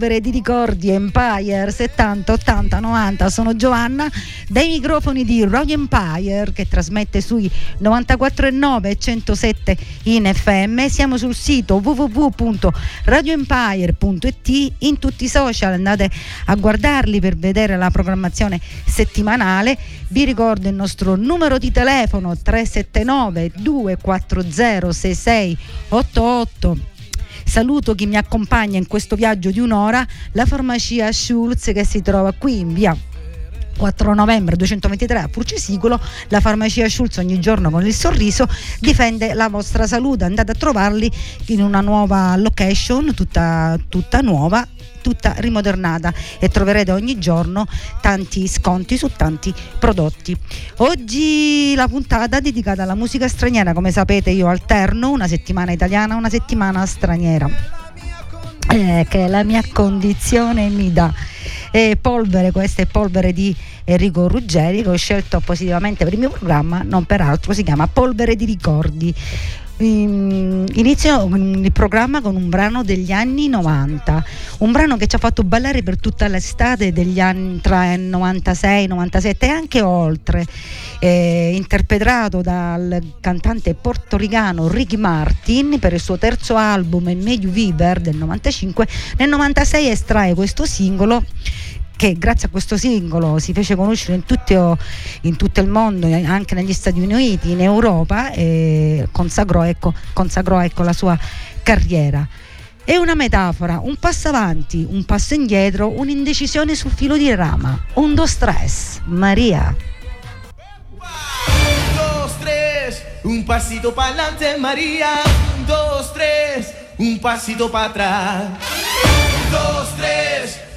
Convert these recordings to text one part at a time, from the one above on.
polvere di ricordi Empire 70, 80, 90. Sono Giovanna dai microfoni di Radio Empire che trasmette sui 94,9 e 107 in FM. Siamo sul sito www.radioempire.it in tutti i social. Andate a guardarli per vedere la programmazione settimanale. Vi ricordo il nostro numero di telefono 379 240 6688 Saluto chi mi accompagna in questo viaggio di un'ora, la farmacia Schulz che si trova qui in via 4 novembre 223 a Furcisicolo, la farmacia Schulz ogni giorno con il sorriso difende la vostra salute. Andate a trovarli in una nuova location, tutta, tutta nuova tutta rimodernata e troverete ogni giorno tanti sconti su tanti prodotti. Oggi la puntata dedicata alla musica straniera, come sapete io alterno una settimana italiana, una settimana straniera. Eh, che la mia condizione mi dà. E polvere, questa è polvere di Enrico Ruggeri che ho scelto appositamente per il mio programma, non per altro, si chiama Polvere di ricordi. Inizio il programma con un brano degli anni 90, un brano che ci ha fatto ballare per tutta l'estate degli anni tra 96, 97 e anche oltre, eh, interpretato dal cantante portoricano Ricky Martin per il suo terzo album Medio Viver del 95. Nel 96 estrae questo singolo che grazie a questo singolo si fece conoscere in, tutto, in tutto il mondo, anche negli Stati Uniti, in Europa e consacrò ecco, consacrò, ecco la sua carriera. È una metafora, un passo avanti, un passo indietro, un'indecisione sul filo di rama, un do stress. Maria. Un, dos, tres, un pasito para adelante, María. Un, dos, tres, un pasito para atrás. Un, dos, tres.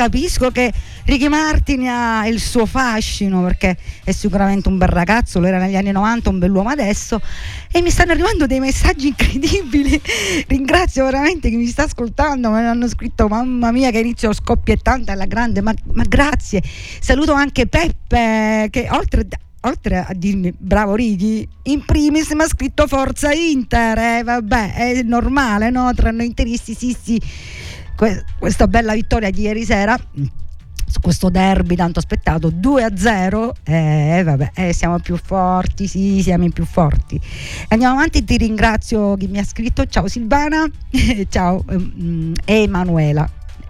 Capisco che Ricky Martin ha il suo fascino perché è sicuramente un bel ragazzo, lo era negli anni 90, un bell'uomo adesso e mi stanno arrivando dei messaggi incredibili. Ringrazio veramente chi mi sta ascoltando, me l'hanno scritto mamma mia che inizio scoppiettante alla grande, ma, ma grazie. Saluto anche Peppe che oltre oltre a dirmi bravo Righi, in primis mi ha scritto Forza Inter, eh, vabbè, è normale, no? Tra noi interisti, sì, sì questa bella vittoria di ieri sera questo derby tanto aspettato 2 a 0 eh, vabbè eh, siamo più forti sì siamo i più forti. Andiamo avanti ti ringrazio chi mi ha scritto. Ciao Silvana ciao um, Emanuela.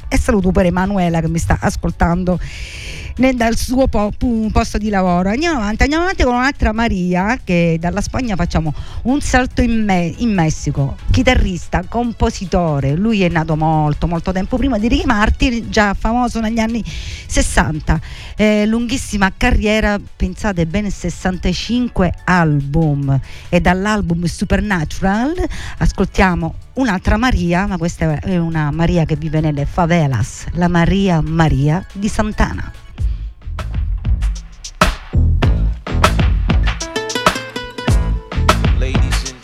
E saluto per Emanuela che mi sta ascoltando dal suo po- posto di lavoro. Andiamo avanti, andiamo avanti con un'altra Maria che dalla Spagna facciamo un salto in, me- in Messico, chitarrista, compositore, lui è nato molto molto tempo prima di Ricky Martin, già famoso negli anni 60, eh, lunghissima carriera, pensate bene 65 album e dall'album Supernatural ascoltiamo un'altra Maria, ma questa è una Maria che vive nelle favelas, la Maria Maria di Santana.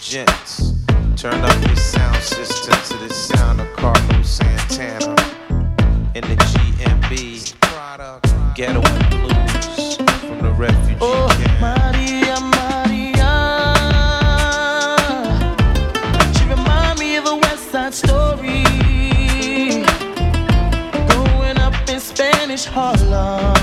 Gents. Turn up your sound system to the sound of Carlos Santana in the GMB Ghetto Blues from the refugee oh, camp. Maria, Maria. She remind me of a West Side story. Growing up in Spanish Harlem.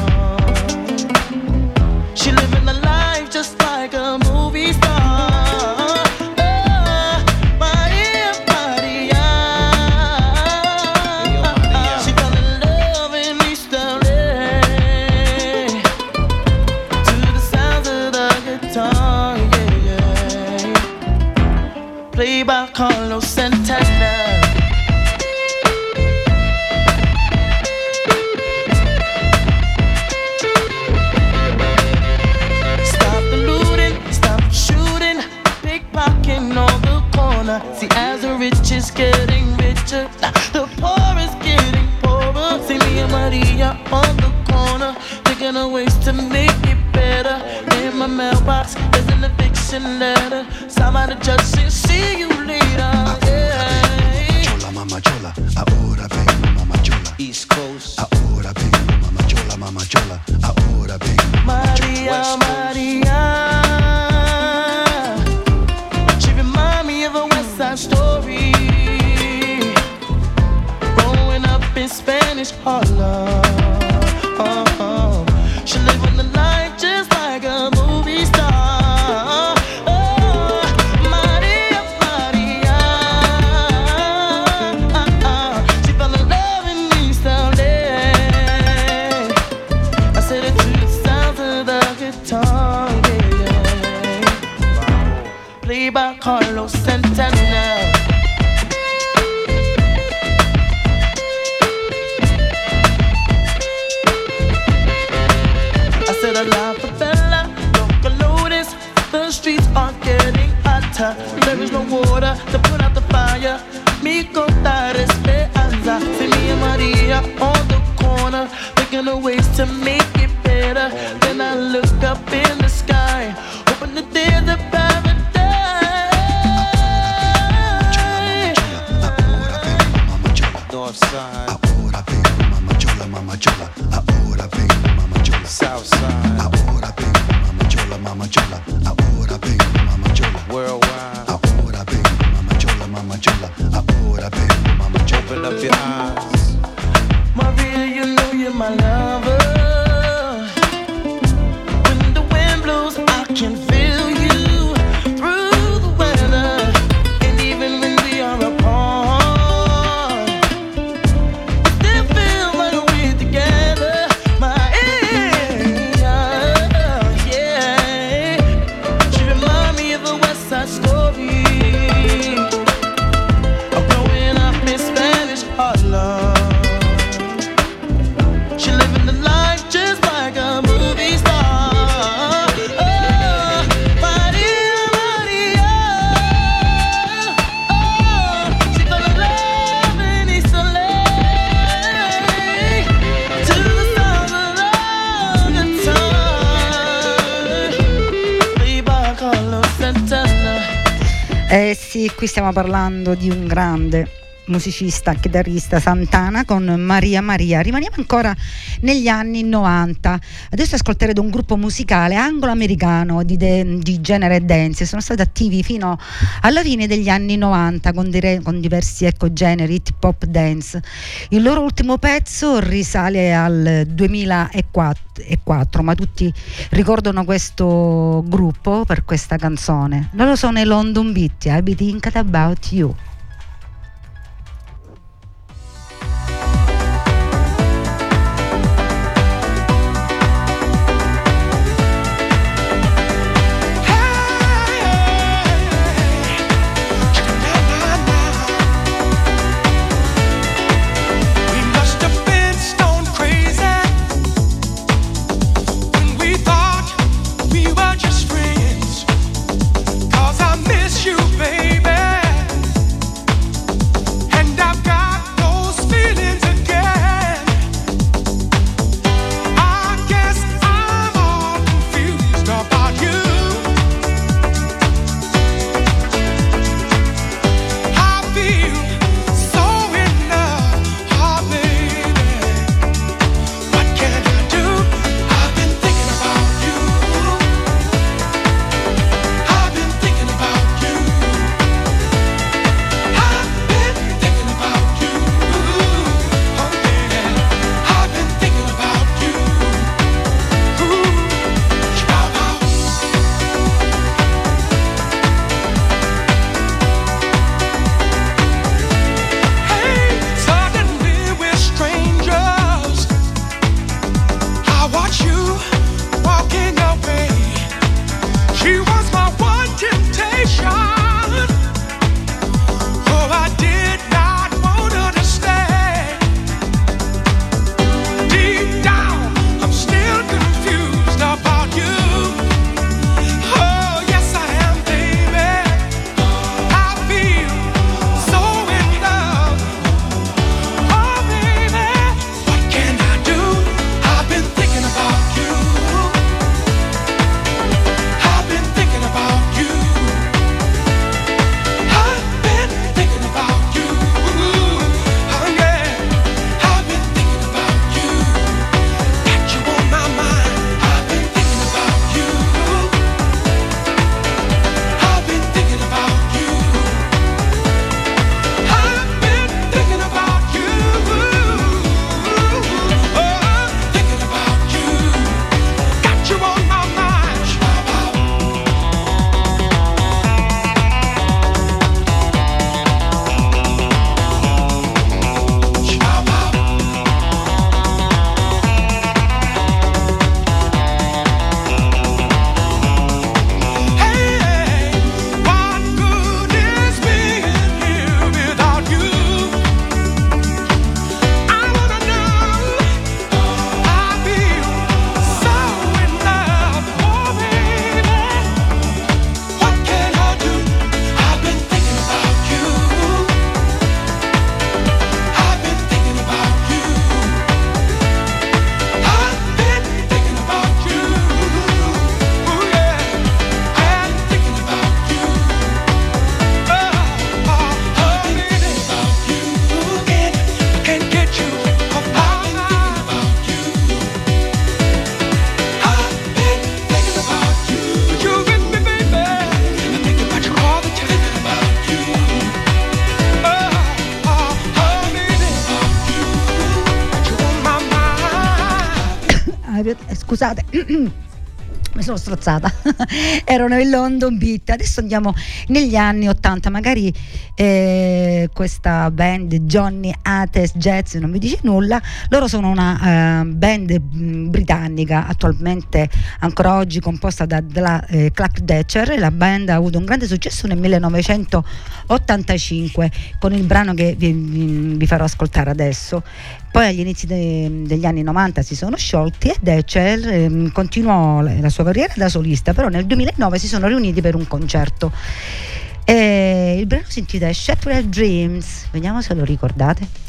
qui stiamo parlando di un grande musicista, chitarrista Santana con Maria Maria. Rimaniamo ancora negli anni 90. Adesso ascolterete un gruppo musicale anglo-americano di, de, di genere dance. Sono stati attivi fino alla fine degli anni 90 con, dire, con diversi ecco, generi hip hop dance. Il loro ultimo pezzo risale al 2004, ma tutti ricordano questo gruppo per questa canzone. Loro sono i London Beat, I Be Thinking About You. Sono strozzata. Erano in London Beat adesso andiamo negli anni 80 magari eh, questa band Johnny Ates Jazz non vi dice nulla. Loro sono una uh, band mh, britannica attualmente ancora oggi composta da, da eh, Clark Detcher la band ha avuto un grande successo nel 1985 con il brano che vi, vi farò ascoltare adesso poi agli inizi de, degli anni 90 si sono sciolti e Decel eh, continuò la sua carriera da solista, però nel 2009 si sono riuniti per un concerto. E il brano si intitola Shattered Dreams, vediamo se lo ricordate.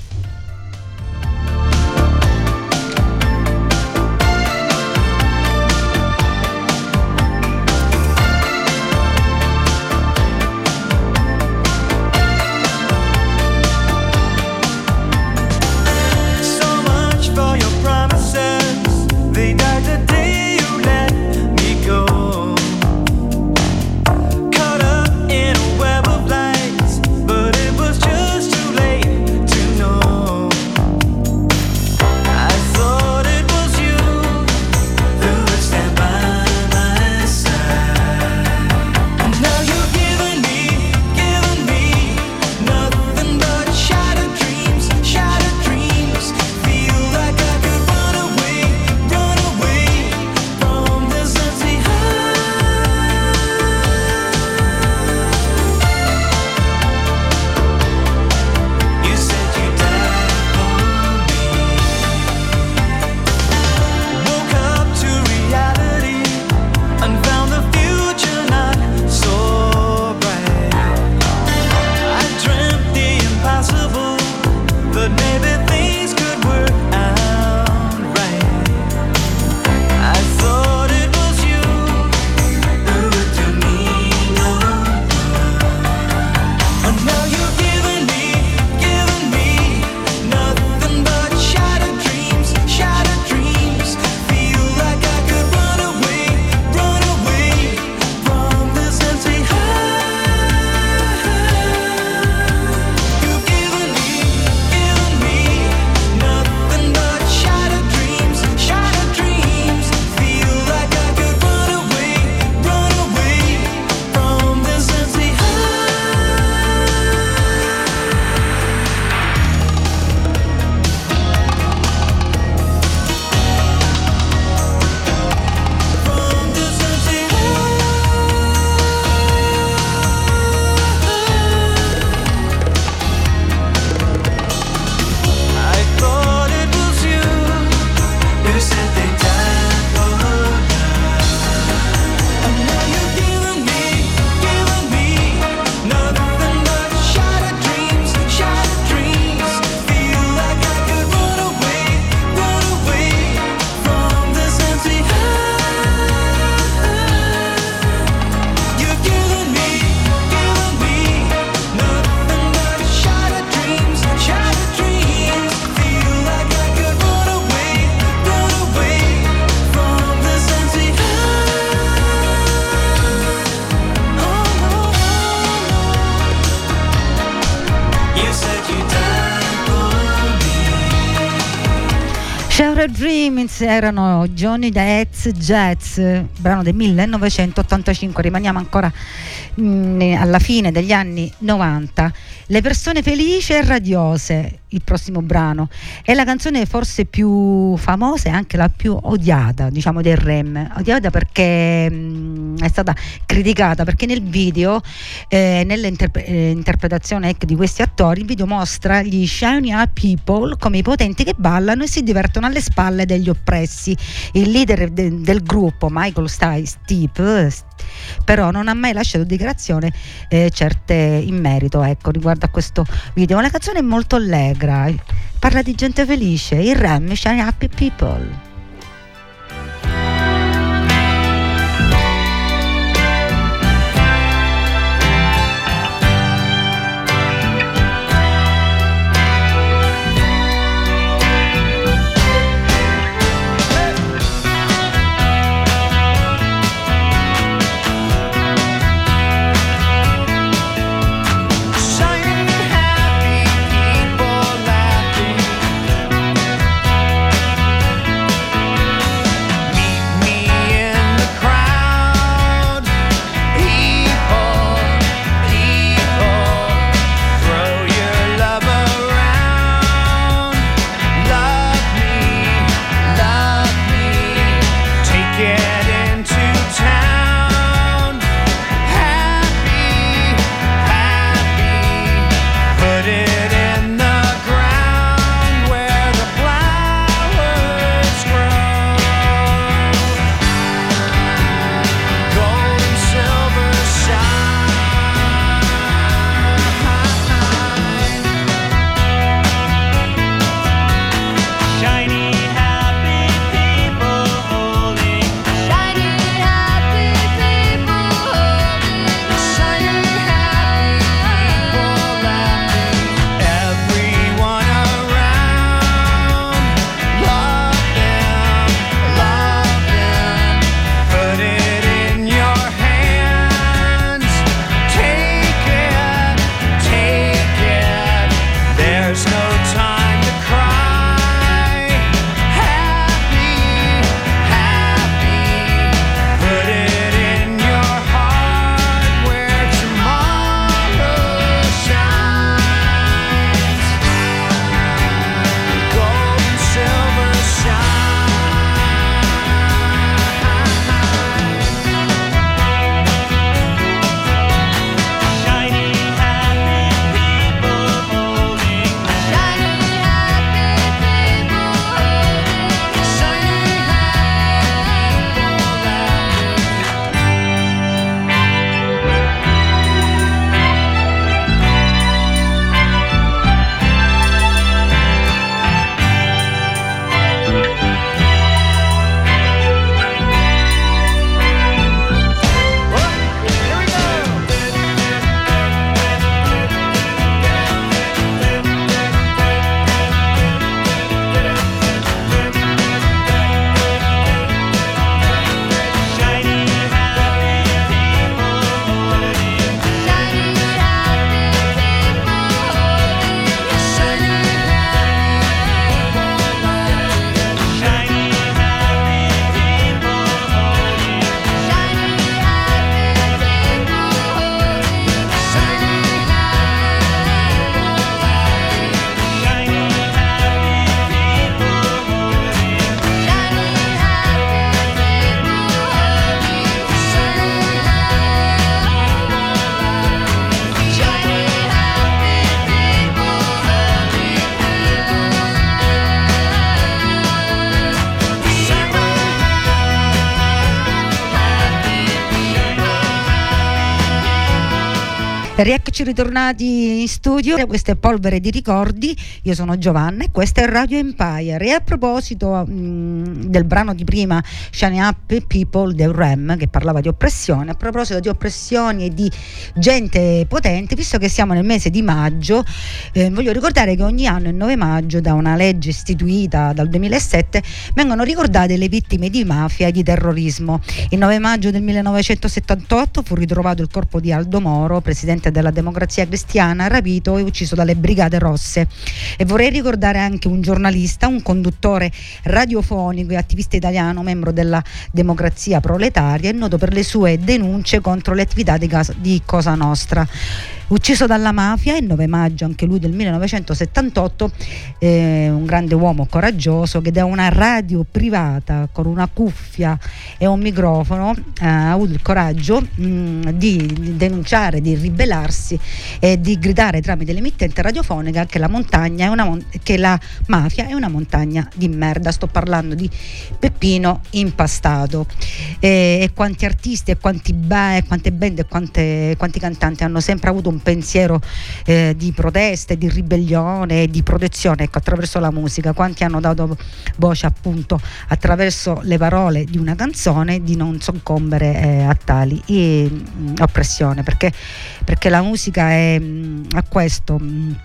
Dreamings erano Johnny Death Jazz, brano del 1985, rimaniamo ancora mh, mm, alla fine degli anni 90. Le persone felici e radiose, il prossimo brano. È la canzone forse più famosa e anche la più odiata, diciamo, del REM. Odiata perché mh, mm, è stata criticata, perché nel video, eh, nell'interpretazione eh, di questi attori, il video mostra gli shiny people come i potenti che ballano e si divertono alle spalle degli oppressi. Il leader de- del gruppo, Michael Stipe, però non ha mai lasciato dichiarazione eh, certe in merito ecco, riguardo a questo video. La canzone è molto allegra, parla di gente felice, il Rem, Shine Happy People. Rieccoci ritornati in studio, questa è Polvere di Ricordi, io sono Giovanna e questa è Radio Empire. E a proposito mh, mm, del brano di prima Shiny Up People del Rem che parlava di oppressione, a proposito di oppressioni e di gente potente, visto che siamo nel mese di maggio, eh, voglio ricordare che ogni anno il 9 maggio da una legge istituita dal 2007 vengono ricordate le vittime di mafia e di terrorismo. Il 9 maggio del 1978 fu ritrovato il corpo di Aldo Moro, presidente esponente della democrazia cristiana rapito e ucciso dalle Brigate Rosse. E vorrei ricordare anche un giornalista, un conduttore radiofonico e attivista italiano, membro della democrazia proletaria, è noto per le sue denunce contro le attività di, di Cosa Nostra ucciso dalla mafia il 9 maggio anche lui del 1978 eh, un grande uomo coraggioso che da una radio privata con una cuffia e un microfono eh, ha avuto il coraggio mh, mm, di denunciare, di ribellarsi e di gridare tramite l'emittente radiofonica che la montagna è una mon- che la mafia è una montagna di merda. Sto parlando di Peppino impastato. E, e quanti artisti e quanti ba- e quante band e quante, quanti cantanti hanno sempre avuto un pensiero eh, di protesta, di ribellione e di protezione ecco, attraverso la musica, quanti hanno dato voce appunto attraverso le parole di una canzone di non soccombere eh, a tali eh, oppressione, perché, perché la musica è, mh, ha questo... Mh,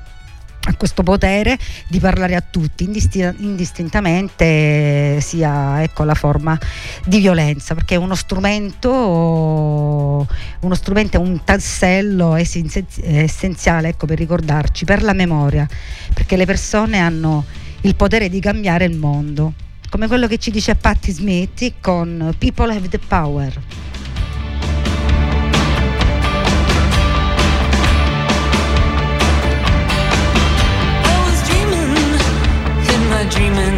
ha questo potere di parlare a tutti indistintamente sia ecco, la forma di violenza perché è uno strumento uno strumento è un tassello essenziale ecco, per ricordarci per la memoria perché le persone hanno il potere di cambiare il mondo come quello che ci dice Patti Smith con People Have the Power dreaming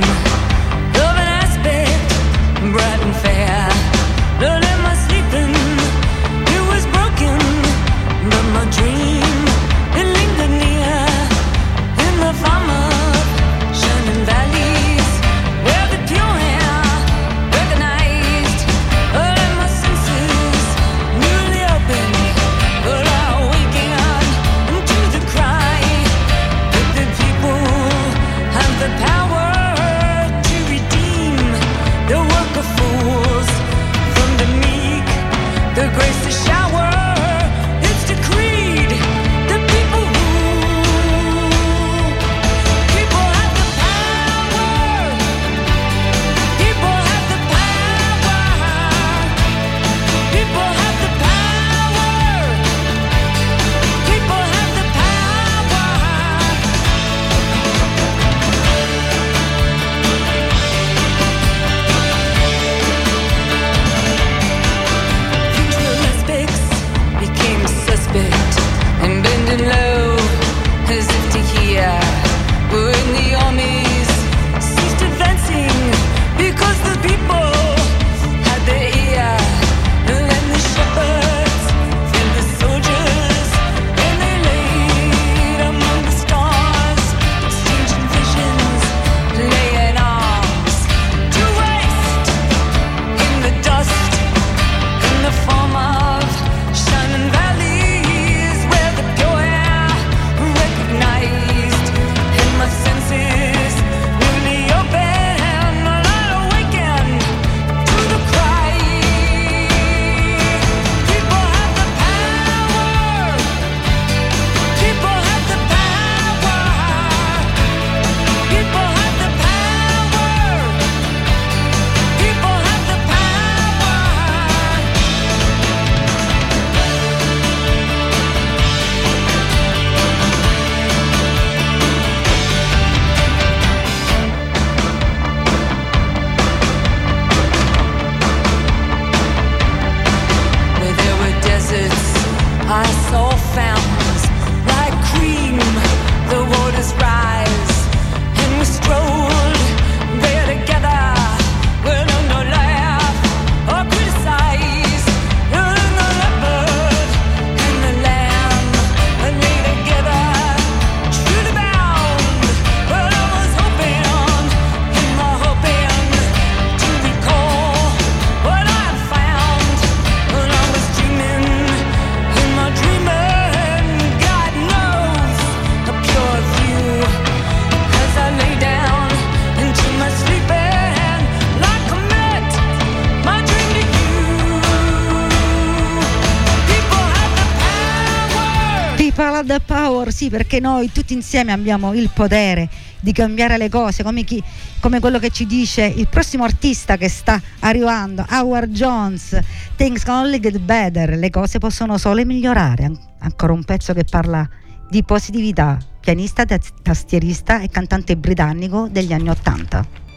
sì, perché noi tutti insieme abbiamo il potere di cambiare le cose, come, chi, come quello che ci dice il prossimo artista che sta arrivando, Howard Jones, Things can only get better, le cose possono solo migliorare, An- ancora un pezzo che parla di positività, pianista, tastierista e cantante britannico degli anni Ottanta.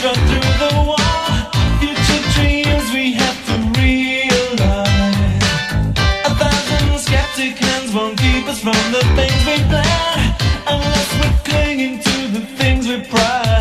From the things we plan unless we're clinging to the things we prize.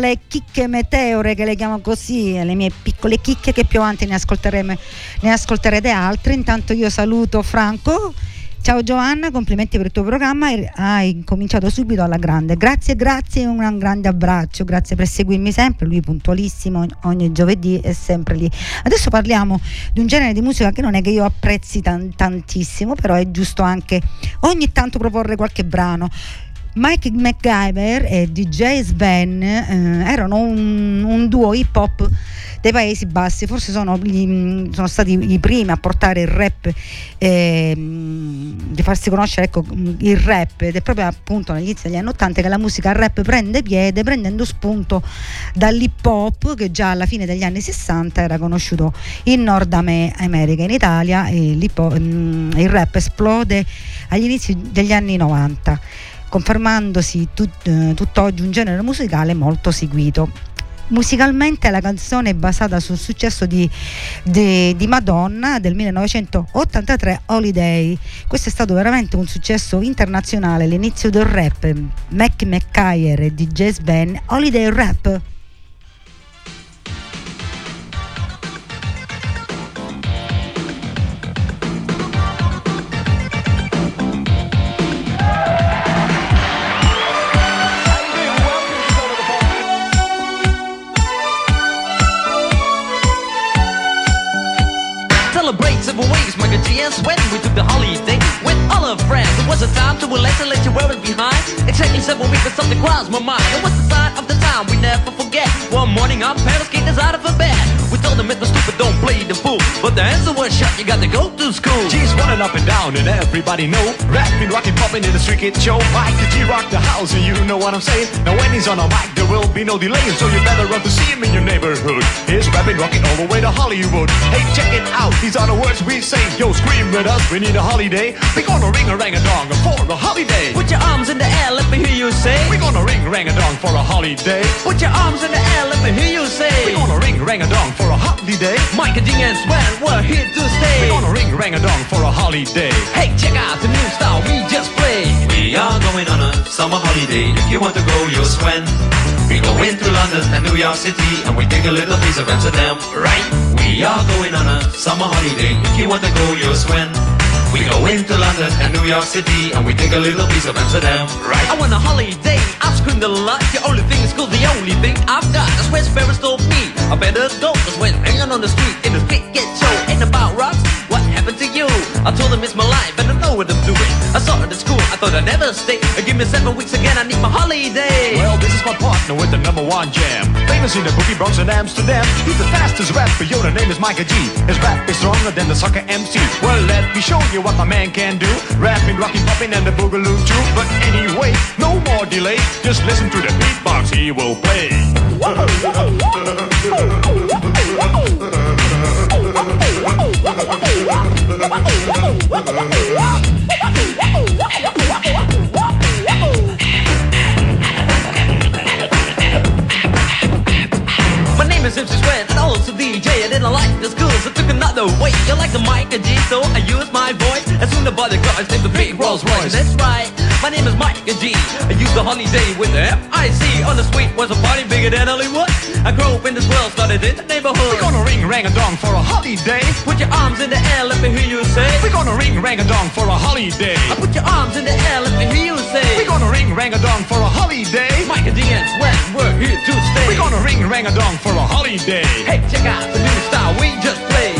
Le chicche meteore che le chiamo così, le mie piccole chicche che più avanti ne, ne ascolterete altre. Intanto io saluto Franco. Ciao Giovanna, complimenti per il tuo programma, hai cominciato subito alla grande. Grazie, grazie, un grande abbraccio, grazie per seguirmi sempre, lui puntualissimo ogni giovedì è sempre lì. Adesso parliamo di un genere di musica che non è che io apprezzi tan- tantissimo, però è giusto anche ogni tanto proporre qualche brano. Mike MacGyver e DJ Sven eh, erano un, un, duo hip hop dei Paesi Bassi, forse sono, gli, sono stati i primi a portare il rap, eh, di farsi conoscere ecco, il rap. Ed è proprio appunto negli inizi degli anni 80 che la musica rap prende piede prendendo spunto dall'hip hop che già alla fine degli anni 60 era conosciuto in Nord America, in Italia e mm, il rap esplode agli inizi degli anni 90 confermandosi tut, eh, tutt'oggi un genere musicale molto seguito. Musicalmente la canzone è basata sul successo di, di, di, Madonna del 1983 Holiday. Questo è stato veramente un successo internazionale, l'inizio del rap. Mac McKayer e DJ Sven Holiday Rap. Everybody know. Rapping, rocking, popping in the street kid show. Mike the G rock the house, and you know what I'm saying. Now when he's on a mic, there will be no delay, so you better run to see him in your neighborhood. He's rapping, rocking all the way to Hollywood. Hey, check it out, these are the words we say. Yo, scream with us, we need a holiday. We gonna ring a rang a dong for a holiday. Put your arms in the air, let me hear you say. We gonna ring rang a dong for a holiday. Put your arms in the air, let me hear you say. We gonna ring rang a dong for a holiday. Mike and Ding and Sven, we're here to stay. We gonna ring rang a dong for a holiday. Hey, check out the new style we just played. We are going on a summer holiday. If you want to go, you'll Sven. We go into London and New York City and we take a little piece of Amsterdam, right? We are going on a summer holiday. If you want to go, you'll Sven. We go into London and New York City and we take a little piece of Amsterdam, right? I want a holiday, I've screamed a lot The only thing is cool, the only thing I've got That's where Sparrows told me I better go Cause when hanging on the street stay Give seven weeks again, I need my holiday Well, this is my partner with the number one jam Famous in the boogie Bronx and Amsterdam He's the fastest rapper, yo, the name is Micah G His rap is stronger than the soccer MC Well, let me show you what my man can do. Rapping, rocking, popping, and the boogaloo too. But anyway, no more delay. Just listen to the beatbox he will play. DJ. I didn't like the school, another way. You like the and G, so I use my voice. As soon as the cars named the big Rolls Royce. That's right, my name is Mike G. I use the holiday with the F-I-C. On the street was a party bigger than Hollywood. I grew up in this world, started in the neighborhood. We're gonna ring rang a dong for a holiday. Put your arms in the air, let me hear you say. We're gonna ring rang a dong for a holiday. I put your arms in the air, let me hear you say. We're gonna ring rang a dong for a holiday. Mike and D and Sweat, we're here to stay. We're gonna ring rang a dong for a holiday. Hey, check out the new style we just played.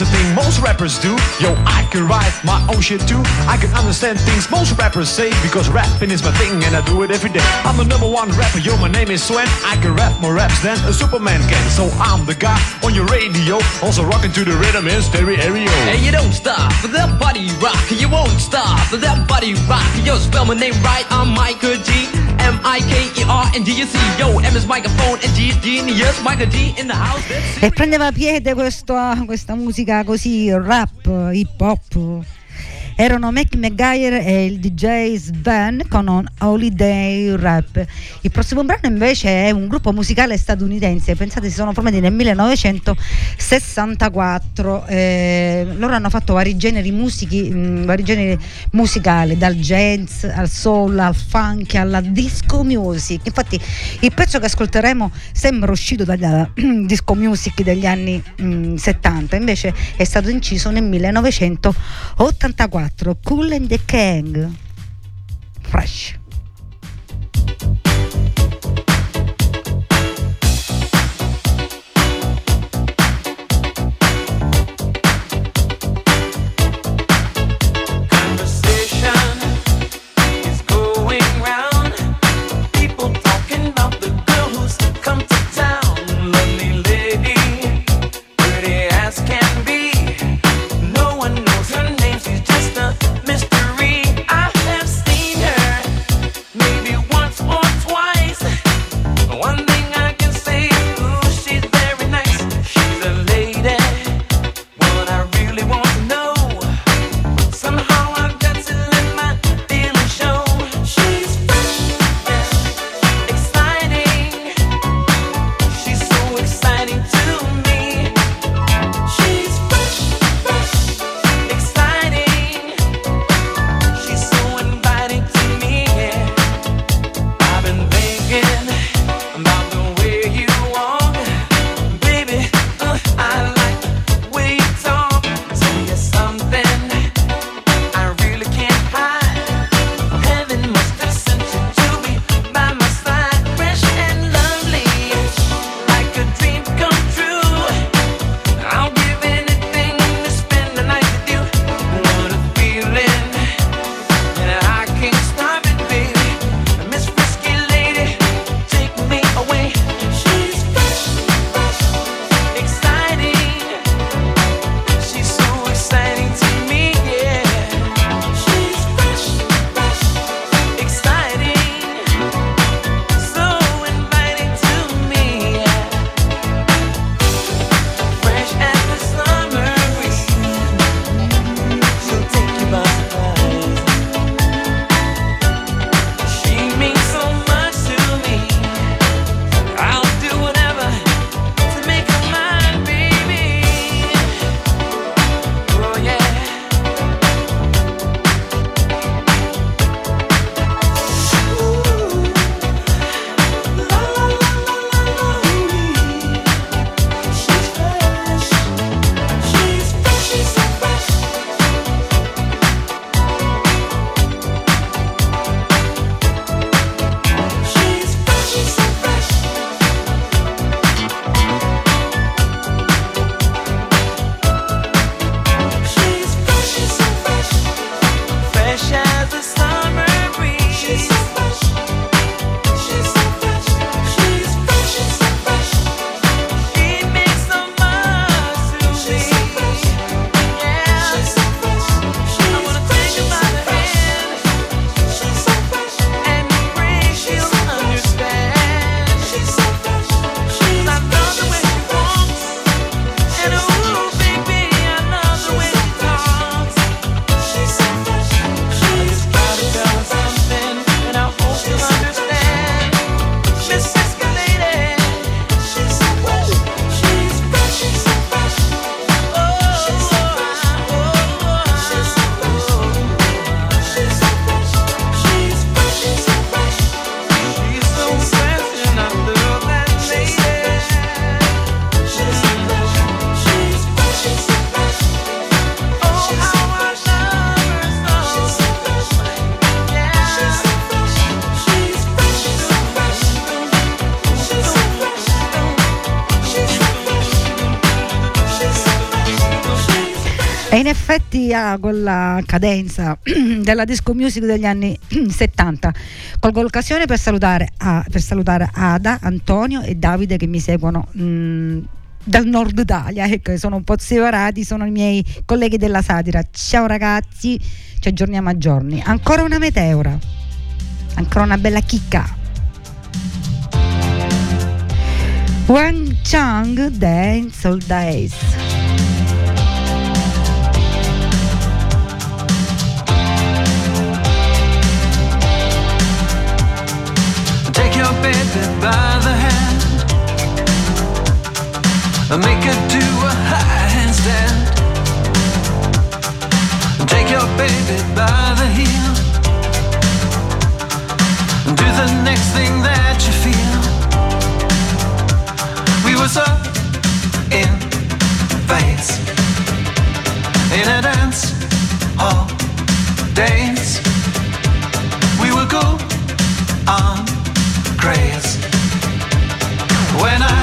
A thing most rappers do. Yo, I can write my own shit too. I can understand things most rappers say because rapping is my thing and I do it every day. I'm the number one rapper, yo, my name is Swen. I can rap more raps than a Superman can. So I'm the guy on your radio, also rocking to the rhythm in stereo. And you don't stop with that body rock. You won't stop with that body rock. Yo, spell my name right. I'm Michael G. E prendeva piede questo, questa musica così rap, hip hop erano Mac McGuire e il DJ Sven con un Holiday Rap. Il prossimo brano invece è un gruppo musicale statunitense, pensate si sono formati nel 1964, eh, loro hanno fatto vari generi, musichi, mh, vari generi musicali, dal jazz al soul, al funk, alla disco music. Infatti il pezzo che ascolteremo sembra uscito dalla disco music degli anni mh, 70, invece è stato inciso nel 1984. 4 Cool and the Kang Fresh effetti ha quella cadenza della disco music degli anni 70. Colgo l'occasione per salutare, a- per salutare Ada, Antonio e Davide che mi seguono mh, dal nord Italia, ecco, sono un po' separati, sono i miei colleghi della satira. Ciao ragazzi, ci aggiorniamo a giorni. Ancora una meteora, ancora una bella chicca. Wang Chang Dance All Days. By the hand make her do a handstand. Take your baby by the heel do the next thing that you feel. We were so in phase in a dance hall days. We were cool on craze. When I,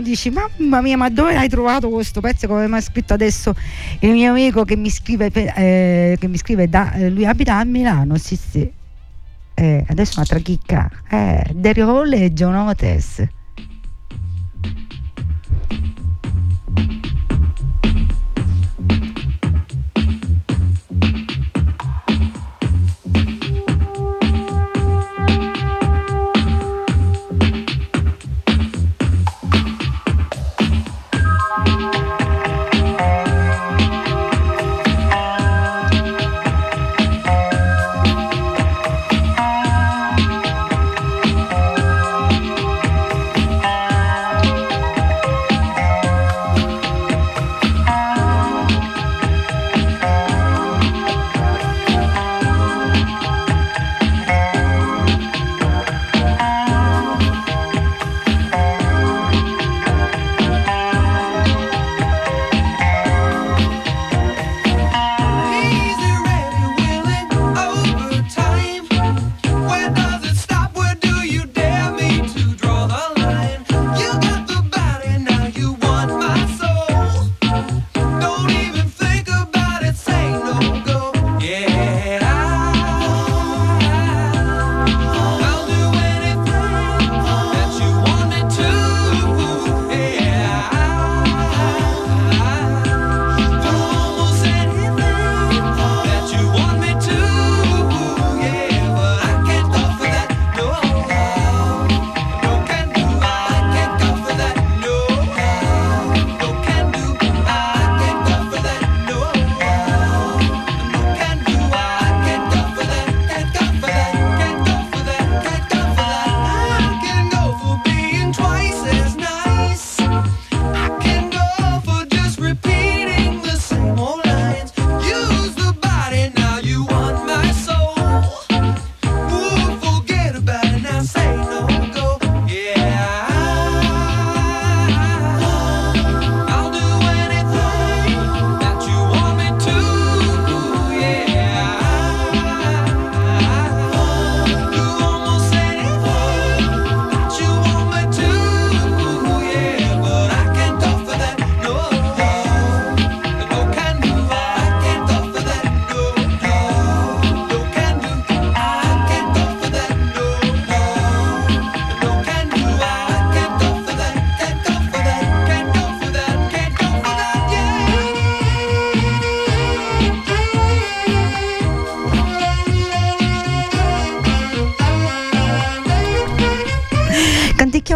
dici mamma mia ma dove hai trovato questo pezzo come mi ha scritto adesso il mio amico che mi scrive, eh, che mi scrive da, eh, lui abita a Milano sì sì. Eh, adesso un'altra chicca. Eh, Dario Hall e John Oates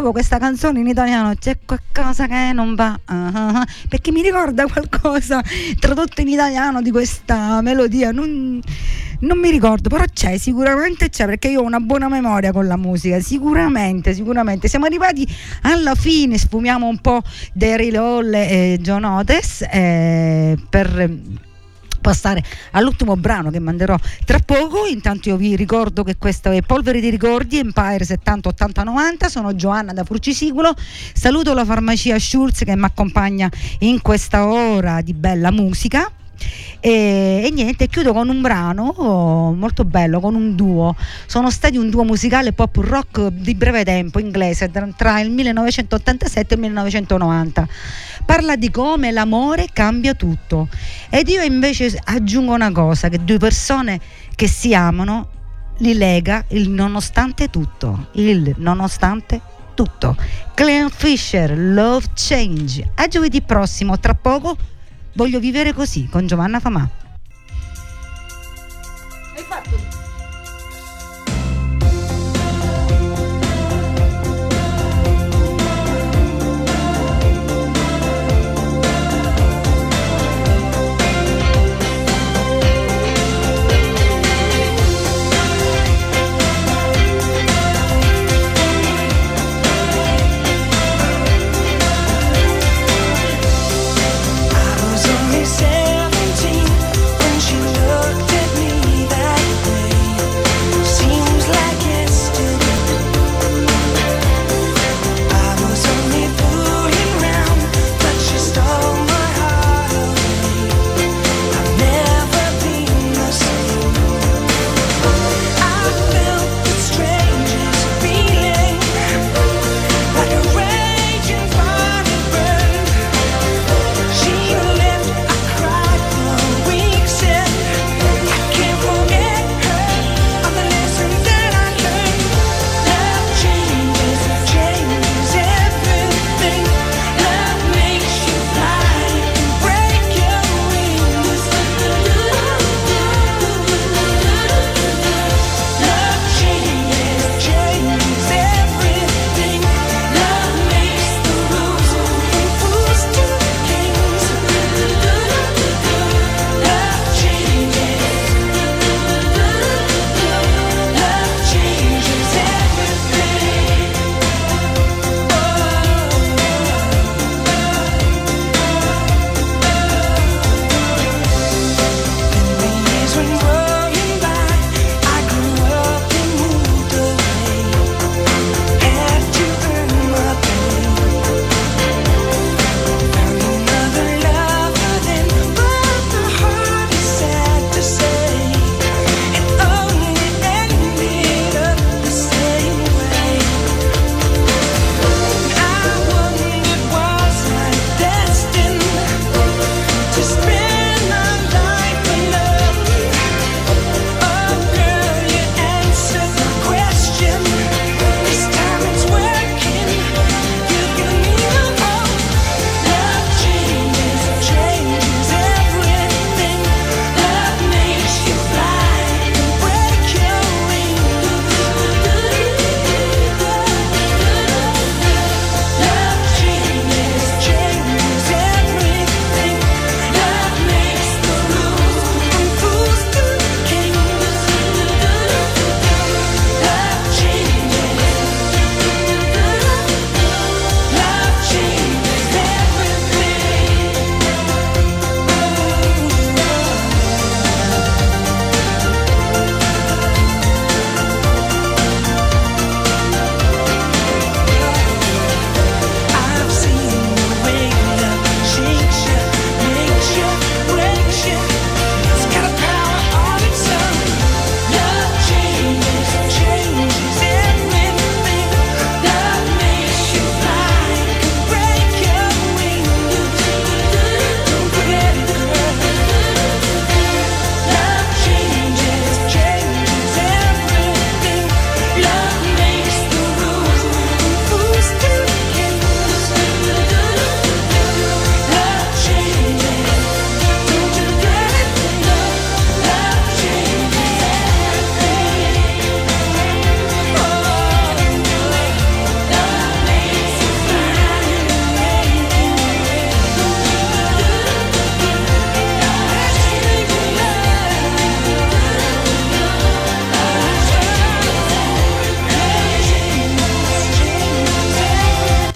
ascoltavo questa canzone in italiano c'è qualcosa che non va. Uh-huh, perché mi ricorda qualcosa tradotto in italiano di questa melodia non, non mi ricordo però c'è sicuramente c'è perché io ho una buona memoria con la musica sicuramente sicuramente. Siamo arrivati alla fine sfumiamo un po' Daryl Hall e John Otis eh, per passare all'ultimo brano che manderò tra poco. Intanto io vi ricordo che questo è Polvere di Ricordi, Empire 70 80 90. Sono Giovanna da Furcisicolo. Saluto la farmacia Schulz che mi accompagna in questa ora di bella musica. E, e, niente, chiudo con un brano oh, molto bello, con un duo. Sono stati un duo musicale pop rock di breve tempo inglese tra il 1987 e il 1990. Parla di come l'amore cambia tutto. Ed io invece aggiungo una cosa, che due persone che si amano li lega il nonostante tutto. Il nonostante tutto. Clean Fisher, Love Change. A giovedì prossimo, tra poco Voglio vivere così con Giovanna Famà. Hai fatto